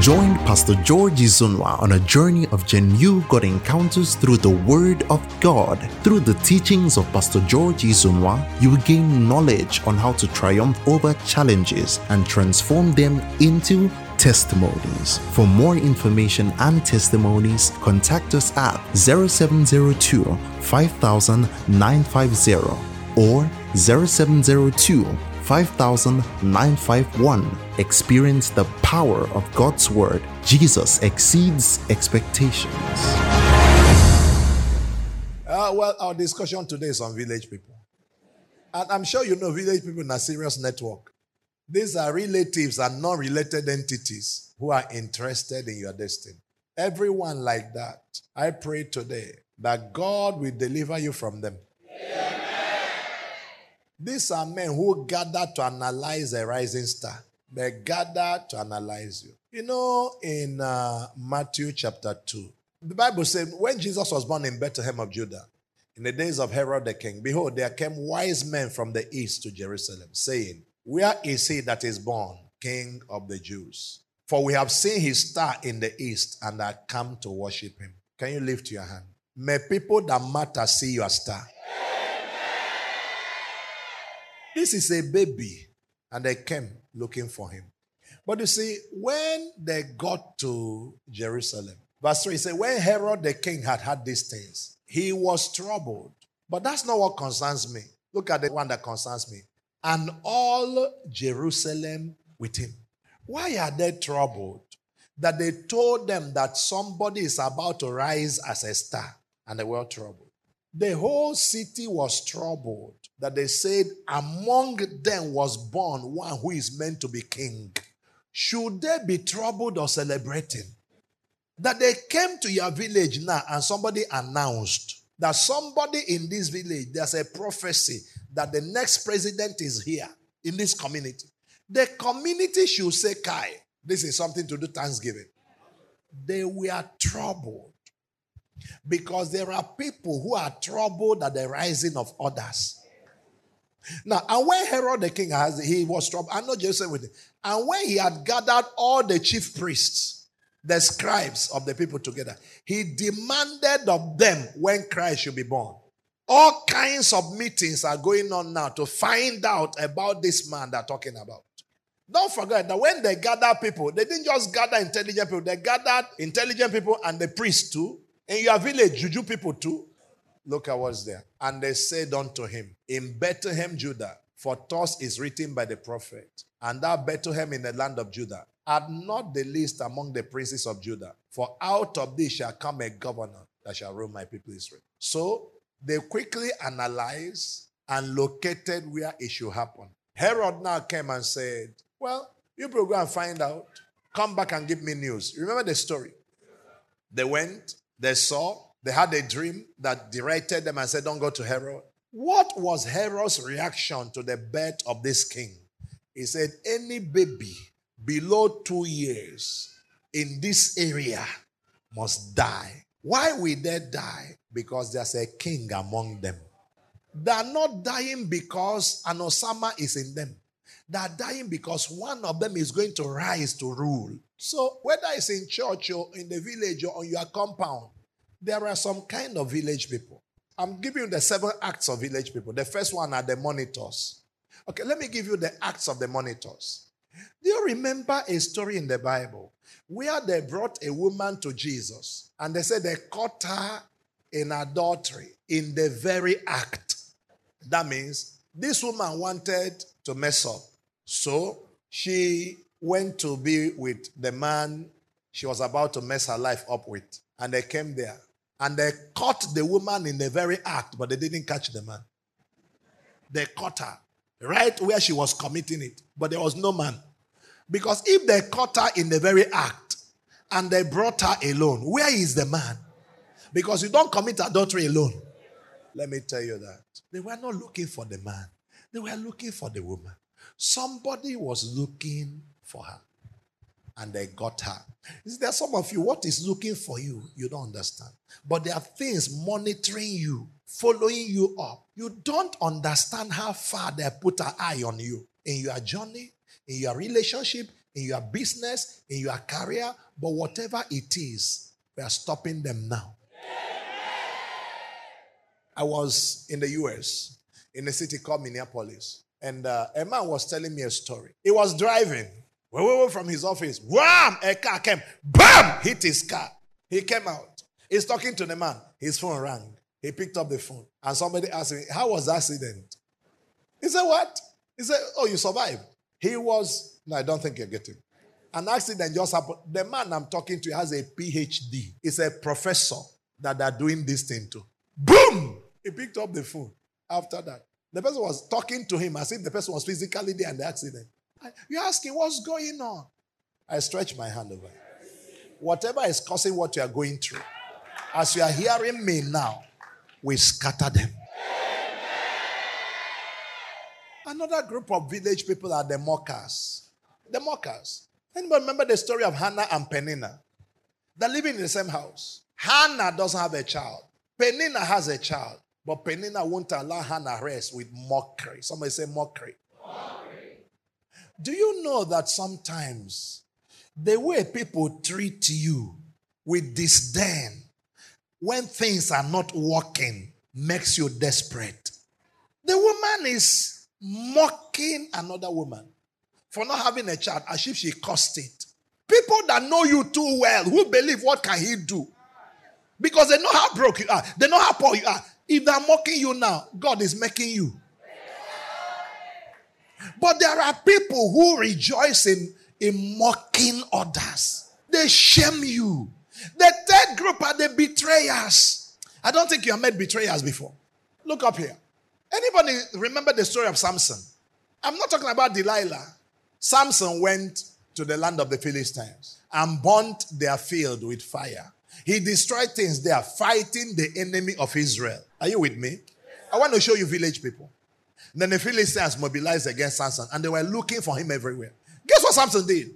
Join Pastor George Izunwa on a journey of genuine God encounters through the Word of God. Through the teachings of Pastor George Izunwa, you will gain knowledge on how to triumph over challenges and transform them into testimonies. For more information and testimonies, contact us at 0702 5000 or 0702 5951. Experience the power of God's Word. Jesus exceeds expectations. Uh, well, our discussion today is on village people. And I'm sure you know village people in a serious network. These are relatives and non related entities who are interested in your destiny. Everyone like that. I pray today that God will deliver you from them. These are men who gather to analyze a rising star. They gather to analyze you. You know, in uh, Matthew chapter 2, the Bible said, when Jesus was born in Bethlehem of Judah, in the days of Herod the king, behold, there came wise men from the east to Jerusalem, saying, Where is he that is born, King of the Jews? For we have seen his star in the east and are come to worship him. Can you lift your hand? May people that matter see your star. This is a baby, and they came looking for him. But you see, when they got to Jerusalem, verse 3 says, When Herod the king had had these things, he was troubled. But that's not what concerns me. Look at the one that concerns me. And all Jerusalem with him. Why are they troubled? That they told them that somebody is about to rise as a star, and they were troubled. The whole city was troubled that they said, Among them was born one who is meant to be king. Should they be troubled or celebrating? That they came to your village now and somebody announced that somebody in this village, there's a prophecy that the next president is here in this community. The community should say, Kai, this is something to do Thanksgiving. They were troubled because there are people who are troubled at the rising of others. Now, and when Herod the king has, he was troubled. I know Joseph with it. And when he had gathered all the chief priests, the scribes of the people together, he demanded of them when Christ should be born. All kinds of meetings are going on now to find out about this man they're talking about. Don't forget that when they gather people, they didn't just gather intelligent people, they gathered intelligent people and the priests too. In your village, juju people too. Look at what's there. And they said unto him, In Bethlehem, Judah, for thus is written by the prophet, and thou Bethlehem in the land of Judah, art not the least among the princes of Judah, for out of thee shall come a governor that shall rule my people Israel. So they quickly analyzed and located where it should happen. Herod now came and said, Well, you people go and find out. Come back and give me news. Remember the story? They went, they saw, they had a dream that directed them and said, Don't go to Herod. What was Herod's reaction to the birth of this king? He said, Any baby below two years in this area must die. Why will they die? Because there's a king among them. They are not dying because an Osama is in them. They are dying because one of them is going to rise to rule. So, whether it's in church or in the village or on your compound, there are some kind of village people. I'm giving you the seven acts of village people. The first one are the monitors. Okay, let me give you the acts of the monitors. Do you remember a story in the Bible where they brought a woman to Jesus and they said they caught her in adultery in the very act? That means this woman wanted to mess up. So she went to be with the man she was about to mess her life up with. And they came there. And they caught the woman in the very act, but they didn't catch the man. They caught her right where she was committing it, but there was no man. Because if they caught her in the very act and they brought her alone, where is the man? Because you don't commit adultery alone. Let me tell you that. They were not looking for the man, they were looking for the woman. Somebody was looking for her and they got her. There some of you, what is looking for you, you don't understand. But there are things monitoring you, following you up. You don't understand how far they put an eye on you. In your journey, in your relationship, in your business, in your career, but whatever it is, we are stopping them now. I was in the US, in a city called Minneapolis, and uh, a man was telling me a story. He was driving from his office. Wham! A car came, bam! Hit his car. He came out. He's talking to the man. His phone rang. He picked up the phone, and somebody asked him, How was the accident? He said, What? He said, Oh, you survived. He was, no, I don't think you're getting. An accident just happened. The man I'm talking to has a PhD. He's a professor that they're doing this thing to. Boom! He picked up the phone after that. The person was talking to him as if the person was physically there in the accident. You're asking, what's going on? I stretch my hand over. Whatever is causing what you are going through, as you are hearing me now, we scatter them. Another group of village people are the mockers. The mockers. Anybody remember the story of Hannah and Penina? They're living in the same house. Hannah doesn't have a child. Penina has a child. But Penina won't allow Hannah rest with mockery. Somebody say mockery. mockery. Do you know that sometimes the way people treat you with disdain when things are not working makes you desperate? The woman is mocking another woman for not having a child as if she caused it. People that know you too well, who believe what can he do? Because they know how broke you are. They know how poor you are. If they're mocking you now, God is making you. But there are people who rejoice in, in mocking others. They shame you. The third group are the betrayers. I don't think you have met betrayers before. Look up here. Anybody remember the story of Samson? I'm not talking about Delilah. Samson went to the land of the Philistines and burnt their field with fire. He destroyed things they are fighting the enemy of Israel. Are you with me? I want to show you village people. Then the Philistines mobilized against Samson and they were looking for him everywhere. Guess what Samson did?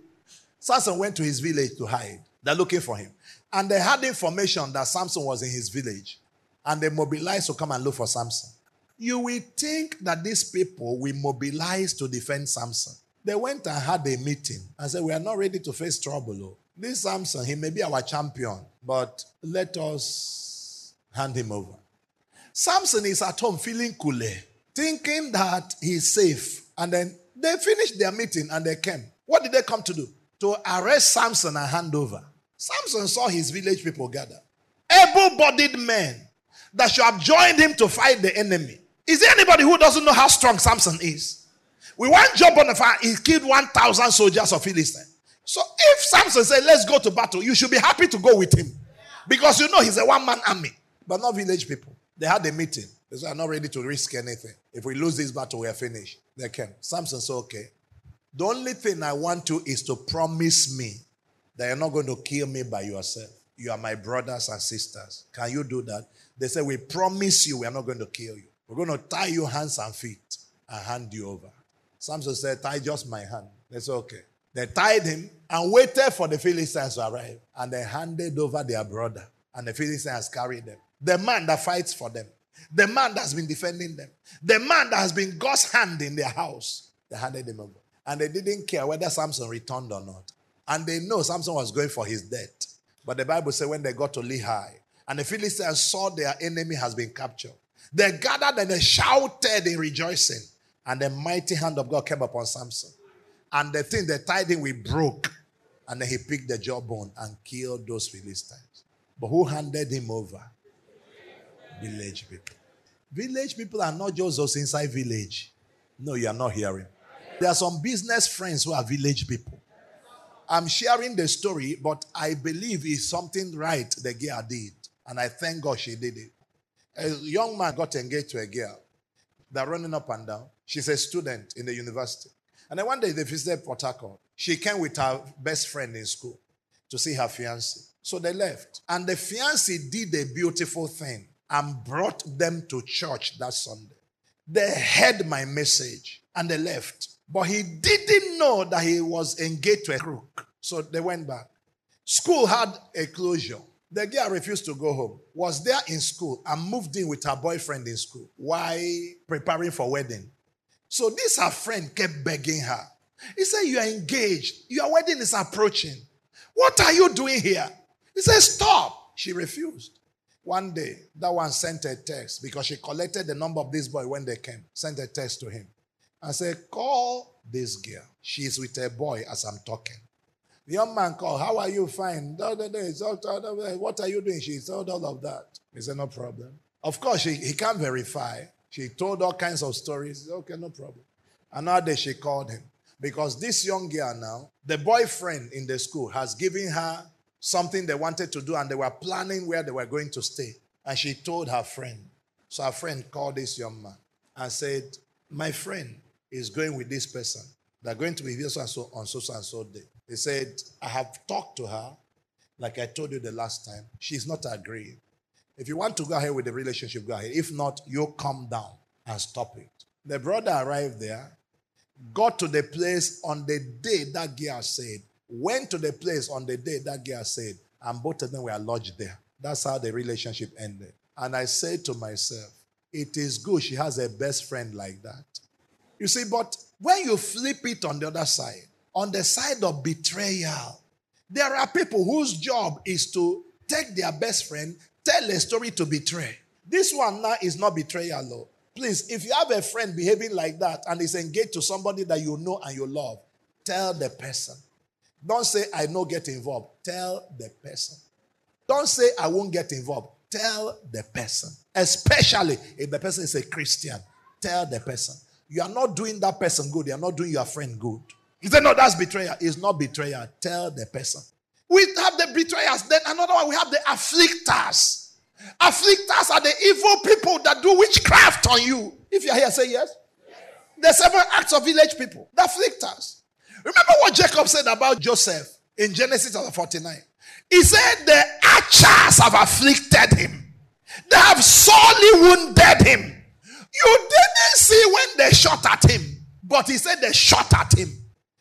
Samson went to his village to hide. They're looking for him. And they had information that Samson was in his village. And they mobilized to come and look for Samson. You will think that these people will mobilize to defend Samson. They went and had a meeting and said, We are not ready to face trouble. Oh. This Samson, he may be our champion, but let us hand him over. Samson is at home feeling cool, eh? Thinking that he's safe. And then they finished their meeting and they came. What did they come to do? To arrest Samson and hand over. Samson saw his village people gather. Able bodied men that should have joined him to fight the enemy. Is there anybody who doesn't know how strong Samson is? We want Job on the fire. He killed 1,000 soldiers of Philistine. So if Samson said, let's go to battle, you should be happy to go with him. Because you know he's a one man army, but not village people. They had a meeting. They said, I'm not ready to risk anything. If we lose this battle, we are finished. They came. Samson said, okay. The only thing I want to is to promise me that you're not going to kill me by yourself. You are my brothers and sisters. Can you do that? They said, We promise you we are not going to kill you. We're going to tie you hands and feet and hand you over. Samson said, Tie just my hand. They said, okay. They tied him and waited for the Philistines to arrive. And they handed over their brother. And the Philistines carried them. The man that fights for them. The man that's been defending them. The man that has been God's hand in their house. They handed him over. And they didn't care whether Samson returned or not. And they know Samson was going for his death. But the Bible said when they got to Lehi, and the Philistines saw their enemy has been captured, they gathered and they shouted in rejoicing. And the mighty hand of God came upon Samson. And the thing they tied him with broke. And then he picked the jawbone and killed those Philistines. But who handed him over? Village people. Village people are not just those inside village. No, you are not hearing. There are some business friends who are village people. I'm sharing the story, but I believe it's something right the girl did. And I thank God she did it. A young man got engaged to a girl. They're running up and down. She's a student in the university. And then one day they visited Port Harcourt. She came with her best friend in school to see her fiance. So they left. And the fiance did a beautiful thing and brought them to church that Sunday. They heard my message and they left. But he didn't know that he was engaged to a crook. So they went back. School had a closure. The girl refused to go home, was there in school, and moved in with her boyfriend in school while preparing for wedding. So this her friend kept begging her. He said, You are engaged. Your wedding is approaching. What are you doing here? He said, Stop. She refused. One day, that one sent a text because she collected the number of this boy when they came, sent a text to him. I said, Call this girl. She's with a boy as I'm talking. The young man called, How are you? Fine. What are you doing? She told all of that. He said, No problem. Of course, she, he can't verify. She told all kinds of stories. Said, okay, no problem. Another day she called him because this young girl now, the boyfriend in the school has given her something they wanted to do and they were planning where they were going to stay. And she told her friend. So her friend called this young man and said, My friend is going with this person. They're going to be here so and so on so and so day. He said, I have talked to her, like I told you the last time. She's not agreeing. If you want to go ahead with the relationship, go ahead. If not, you come down and stop it. The brother arrived there, got to the place on the day that girl said, went to the place on the day that girl said, and both of them were lodged there. That's how the relationship ended. And I said to myself, it is good she has a best friend like that. You see, but when you flip it on the other side, on the side of betrayal, there are people whose job is to take their best friend, tell a story to betray. This one now is not betrayal, though. Please, if you have a friend behaving like that and is engaged to somebody that you know and you love, tell the person. Don't say, I know get involved. Tell the person. Don't say, I won't get involved. Tell the person. Especially if the person is a Christian. Tell the person. You are not doing that person good. You are not doing your friend good. He said, No, that's betrayal. It's not betrayal. Tell the person. We have the betrayers. Then another one, we have the afflictors. Afflictors are the evil people that do witchcraft on you. If you're here, say yes. yes. The seven acts of village people, the afflictors. Remember what Jacob said about Joseph in Genesis chapter 49? He said, The archers have afflicted him, they have sorely wounded him. You didn't see when they shot at him, but he said they shot at him.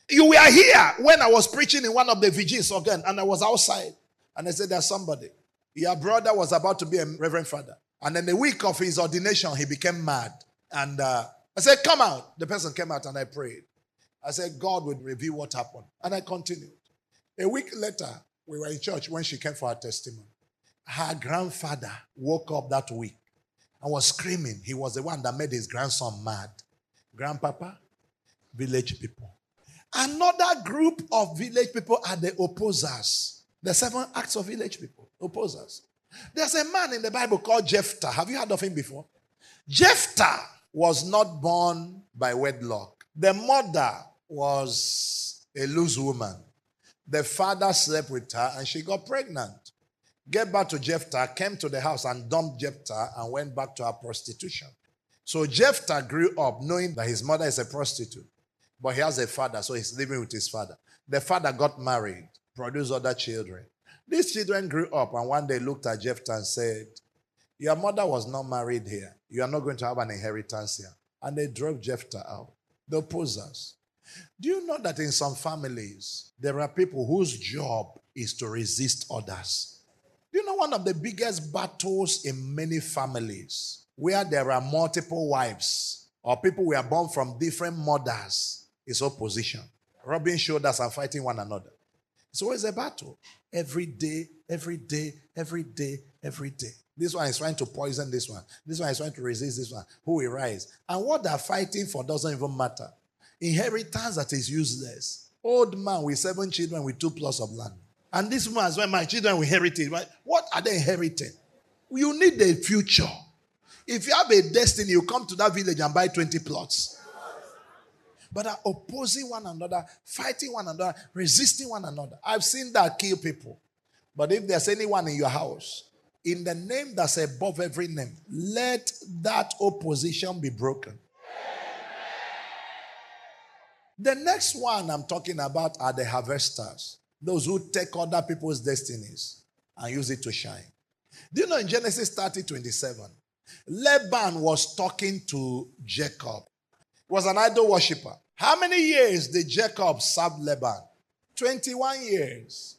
You were here when I was preaching in one of the vigils again, and I was outside. And I said, There's somebody. Your brother was about to be a reverend father. And then the week of his ordination, he became mad. And uh, I said, Come out. The person came out and I prayed. I said, God would reveal what happened. And I continued. A week later, we were in church when she came for her testimony. Her grandfather woke up that week and was screaming. He was the one that made his grandson mad. Grandpapa, village people. Another group of village people are the opposers. The seven acts of village people, opposers. There's a man in the Bible called Jephthah. Have you heard of him before? Jephthah was not born by wedlock. The mother was a loose woman. The father slept with her and she got pregnant. Get back to Jephthah, came to the house and dumped Jephthah and went back to her prostitution. So Jephthah grew up knowing that his mother is a prostitute, but he has a father, so he's living with his father. The father got married, produced other children. These children grew up and one day looked at Jephthah and said, Your mother was not married here. You are not going to have an inheritance here. And they drove Jephthah out. The opposers. Do you know that in some families, there are people whose job is to resist others? Do you know one of the biggest battles in many families where there are multiple wives or people who are born from different mothers is opposition? Rubbing shoulders and fighting one another. It's always a battle. Every day, every day, every day, every day. This one is trying to poison this one. This one is trying to resist this one. Who will rise? And what they're fighting for doesn't even matter. Inheritance that is useless. Old man with seven children with two plots of land. And this man as well, my children will inherit it. Right? What are they inheriting? You need a future. If you have a destiny, you come to that village and buy 20 plots. But are opposing one another, fighting one another, resisting one another. I've seen that kill people. But if there's anyone in your house, in the name that's above every name, let that opposition be broken. The next one I'm talking about are the harvesters, those who take other people's destinies and use it to shine. Do you know in Genesis 30 27, Laban was talking to Jacob, he was an idol worshiper. How many years did Jacob serve Laban? 21 years.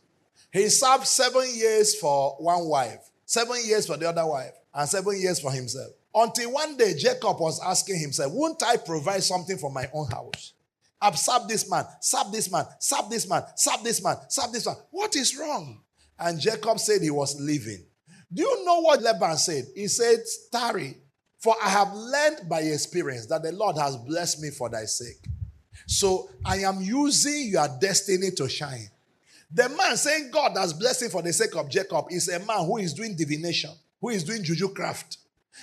He served seven years for one wife, seven years for the other wife, and seven years for himself. Until one day, Jacob was asking himself, Won't I provide something for my own house? I've served this man, served this man, served this man, served this man, served this man. What is wrong? And Jacob said he was leaving. Do you know what Laban said? He said, Tarry, for I have learned by experience that the Lord has blessed me for thy sake. So I am using your destiny to shine. The man saying God has blessed him for the sake of Jacob is a man who is doing divination, who is doing juju craft.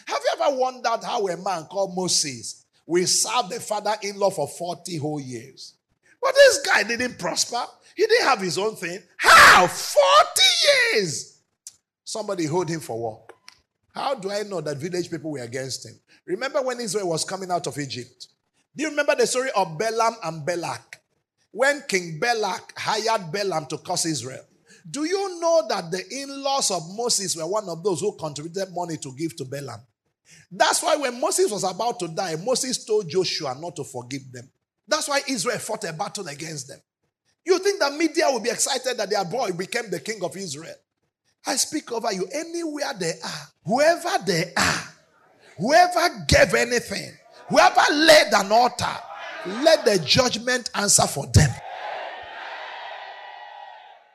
Have you ever wondered how a man called Moses will served the father in law for 40 whole years? But this guy didn't prosper. He didn't have his own thing. How? 40 years. Somebody hold him for work. How do I know that village people were against him? Remember when Israel was coming out of Egypt? Do you remember the story of Balaam and Balak? When King Balak hired Balaam to curse Israel. Do you know that the in laws of Moses were one of those who contributed money to give to Balaam? That's why when Moses was about to die, Moses told Joshua not to forgive them. That's why Israel fought a battle against them. You think that Midian will be excited that their boy became the king of Israel? I speak over you anywhere they are, whoever they are, whoever gave anything, whoever laid an altar, let the judgment answer for them.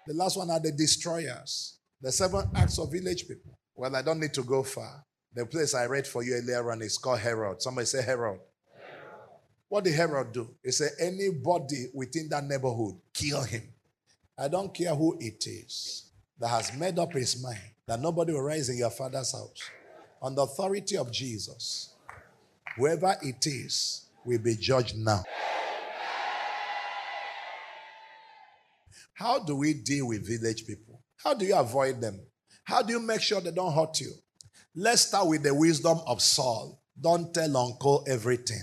The last one are the destroyers, the seven acts of village people. Well, I don't need to go far. The place I read for you earlier on is called Herod. Somebody say Herod. What did Herod do? He said, anybody within that neighborhood, kill him. I don't care who it is that has made up his mind that nobody will rise in your father's house. On the authority of Jesus, whoever it is will be judged now. How do we deal with village people? How do you avoid them? How do you make sure they don't hurt you? Let's start with the wisdom of Saul. Don't tell uncle everything.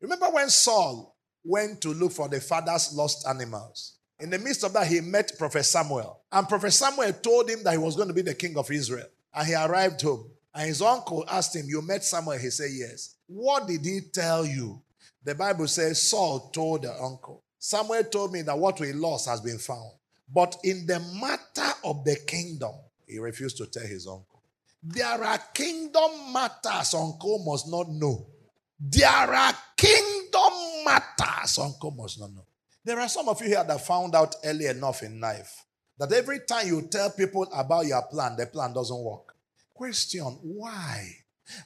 Remember when Saul went to look for the father's lost animals? In the midst of that, he met Prophet Samuel. And Prophet Samuel told him that he was going to be the king of Israel. And he arrived home. And his uncle asked him, You met Samuel? He said, Yes. What did he tell you? The Bible says Saul told the uncle. Samuel told me that what we lost has been found. But in the matter of the kingdom, he refused to tell his uncle. There are kingdom matters uncle must not know. There are kingdom matters uncle must not know. There are some of you here that found out early enough in life that every time you tell people about your plan, the plan doesn't work. Question why?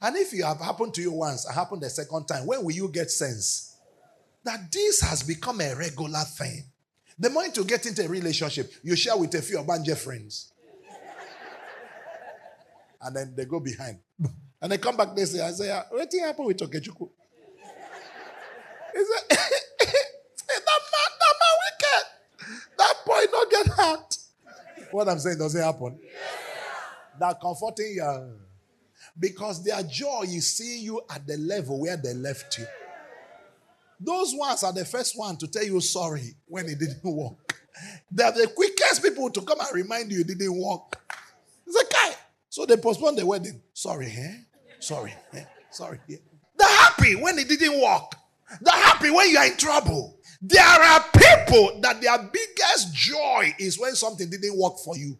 And if it have happened to you once, it happened the second time, when will you get sense that this has become a regular thing? The moment you get into a relationship, you share with a few of your friends. And then they go behind. And they come back, they say, Isaiah, what happened with Okechukwu? wicked. That boy not get hurt. What I'm saying doesn't happen. That comforting you. Because their joy is seeing you at the level where they left you. Those ones are the first one to tell you sorry when it didn't work. They're the quickest people to come and remind you it didn't work. So they postponed the wedding. Sorry, eh? Sorry, eh? Sorry. They're happy when it didn't work. They're happy when you're in trouble. There are people that their biggest joy is when something didn't work for you.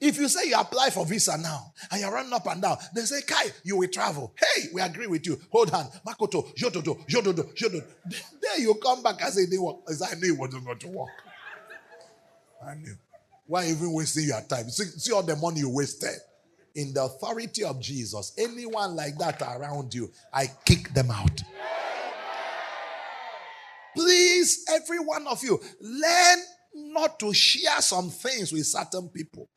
If you say you apply for visa now and you're running up and down, they say, Kai, you will travel. Hey, we agree with you. Hold on. Makoto, Jododo, Jododo, Jododo. Then you come back and say, it didn't work. I knew it wasn't going to work. I knew. Why even wasting your time? See, see all the money you wasted. In the authority of Jesus, anyone like that around you, I kick them out. Please, every one of you, learn not to share some things with certain people.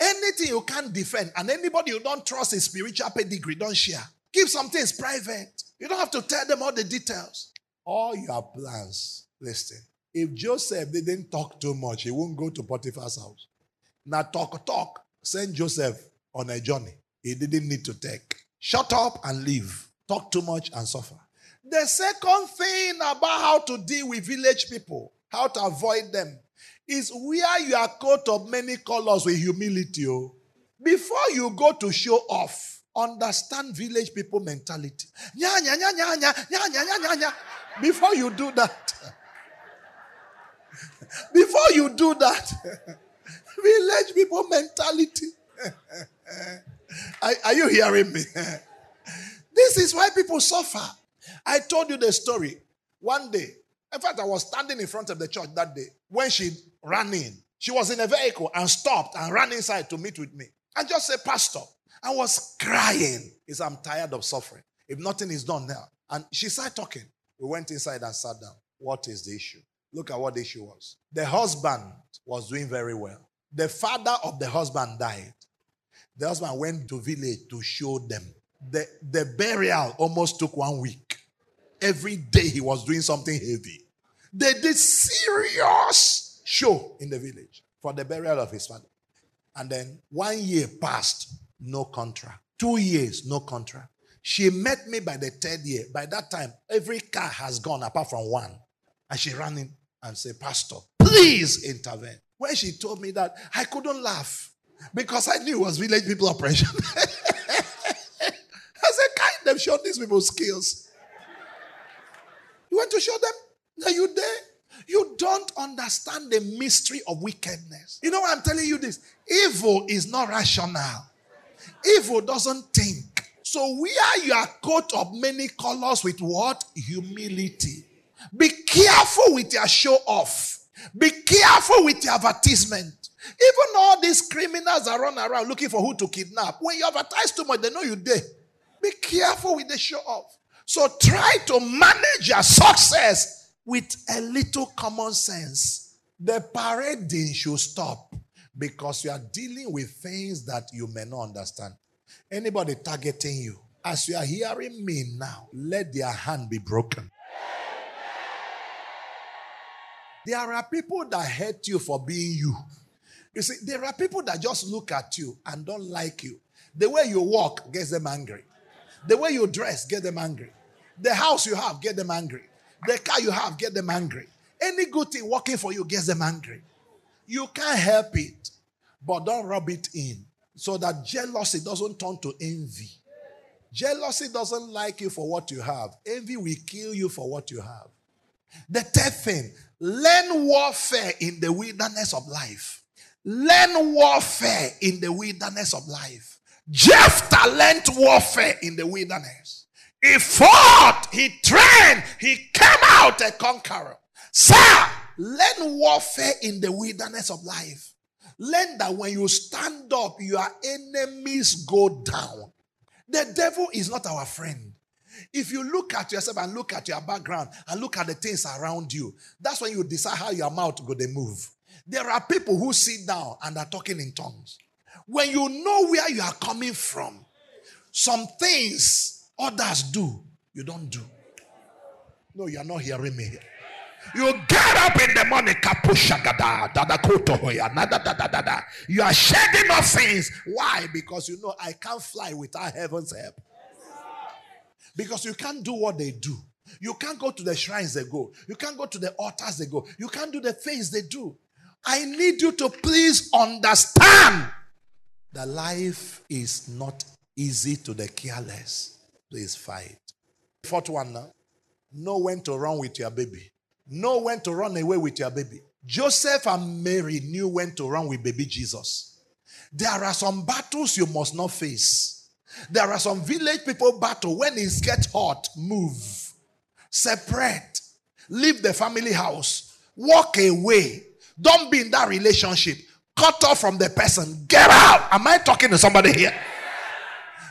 Anything you can't defend and anybody you don't trust in spiritual pedigree, don't share. Keep some things private. You don't have to tell them all the details. All your plans, listen. If Joseph didn't talk too much, he won't go to Potiphar's house. Now, talk, talk. Send Joseph on a journey he didn't need to take. Shut up and leave. Talk too much and suffer. The second thing about how to deal with village people, how to avoid them, is wear your coat of many colors with humility. Oh. Before you go to show off, understand village people mentality. Before you do that, before you do that, village people mentality are, are you hearing me? this is why people suffer. I told you the story. One day, In fact, I was standing in front of the church that day when she ran in. She was in a vehicle and stopped and ran inside to meet with me. And just said, Pastor, I was crying. Said, I'm tired of suffering. If nothing is done now. And she started talking. We went inside and sat down. What is the issue? Look at what the issue was. The husband was doing very well. The father of the husband died. The husband went to village to show them. The, the burial almost took one week. Every day he was doing something heavy. They did serious show in the village for the burial of his father. And then one year passed, no contract. Two years, no contract. She met me by the third year. By that time, every car has gone apart from one. And she ran in and said, Pastor, please intervene. When she told me that, I couldn't laugh because I knew it was village people operation. I said, kind them show these people skills. You want to show them? Are you there? You don't understand the mystery of wickedness. You know I'm telling you this? Evil is not rational. Evil doesn't think. So wear your coat of many colors with what? Humility. Be careful with your show off. Be careful with your advertisement. Even all these criminals are running around looking for who to kidnap. When you advertise too much, they know you're there. Be careful with the show off. So try to manage your success with a little common sense. The parading should stop because you are dealing with things that you may not understand. Anybody targeting you, as you are hearing me now, let their hand be broken. There are people that hate you for being you. You see, there are people that just look at you and don't like you. The way you walk gets them angry. The way you dress gets them angry. The house you have get them angry. The car you have get them angry. Any good thing working for you gets them angry. You can't help it, but don't rub it in so that jealousy doesn't turn to envy. Jealousy doesn't like you for what you have. Envy will kill you for what you have. The third thing, learn warfare in the wilderness of life. Learn warfare in the wilderness of life. Jephthah learned warfare in the wilderness. He fought, he trained, he came out a conqueror. Sir, learn warfare in the wilderness of life. Learn that when you stand up, your enemies go down. The devil is not our friend. If you look at yourself and look at your background and look at the things around you, that's when you decide how your mouth go to move. There are people who sit down and are talking in tongues. When you know where you are coming from, some things others do, you don't do. No, you are not hearing me. You get up in the morning, you are shedding off things. Why? Because you know I can't fly without heaven's help. Because you can't do what they do. You can't go to the shrines they go. You can't go to the altars they go. You can't do the things they do. I need you to please understand that life is not easy to the careless. Please fight. Fourth one now. Know when to run with your baby. Know when to run away with your baby. Joseph and Mary knew when to run with baby Jesus. There are some battles you must not face. There are some village people battle when it gets hot, move, separate, leave the family house, walk away. Don't be in that relationship. Cut off from the person. Get out. Am I talking to somebody here?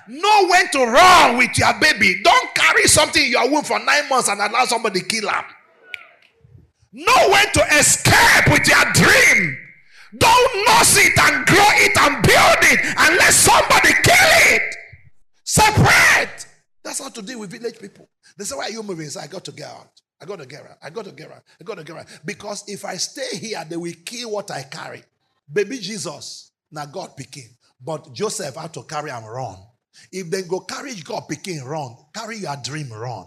Know when to run with your baby. Don't carry something in your womb for nine months and allow somebody kill him. Know when to escape with your dream. Don't nurse it and grow it and build it and let somebody kill it. Separate. That's how to deal with village people. They say, Why are you moving? So I got to get out. I got to get out. I got to get out. I got to get out. Because if I stay here, they will kill what I carry. Baby Jesus, now God picking. But Joseph had to carry and run. If they go carry God picking, run. Carry your dream, run.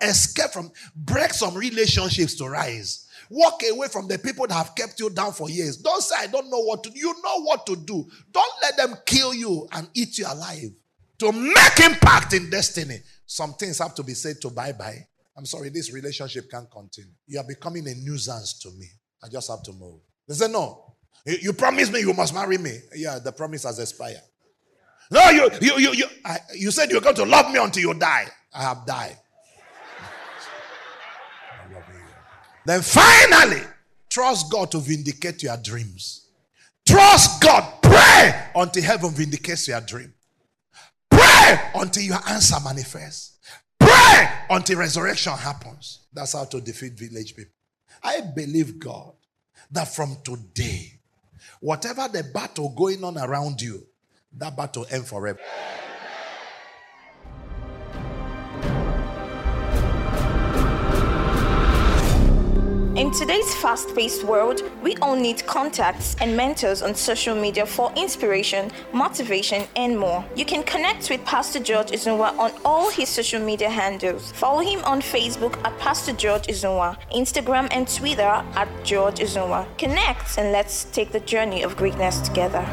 Escape from, break some relationships to rise. Walk away from the people that have kept you down for years. Don't say, I don't know what to do. You know what to do. Don't let them kill you and eat you alive to make impact in destiny, some things have to be said to bye bye. I'm sorry, this relationship can't continue. You are becoming a nuisance to me. I just have to move. They say, No, you, promised me you must marry me. Yeah, the promise has expired. No, you you you you, I, you said you're going to love me until you die. I have died. I. Then finally, trust God to vindicate your dreams. Trust God. Pray until heaven vindicates your dream. Pray until your answer manifests. Until resurrection happens. That's how to defeat village people. I believe God that from today, whatever the battle going on around you, that battle end forever. In today's fast paced world, we all need contacts and mentors on social media for inspiration, motivation, and more. You can connect with Pastor George Izunwa on all his social media handles. Follow him on Facebook at Pastor George Izunwa, Instagram and Twitter at George Izunwa. Connect and let's take the journey of greatness together.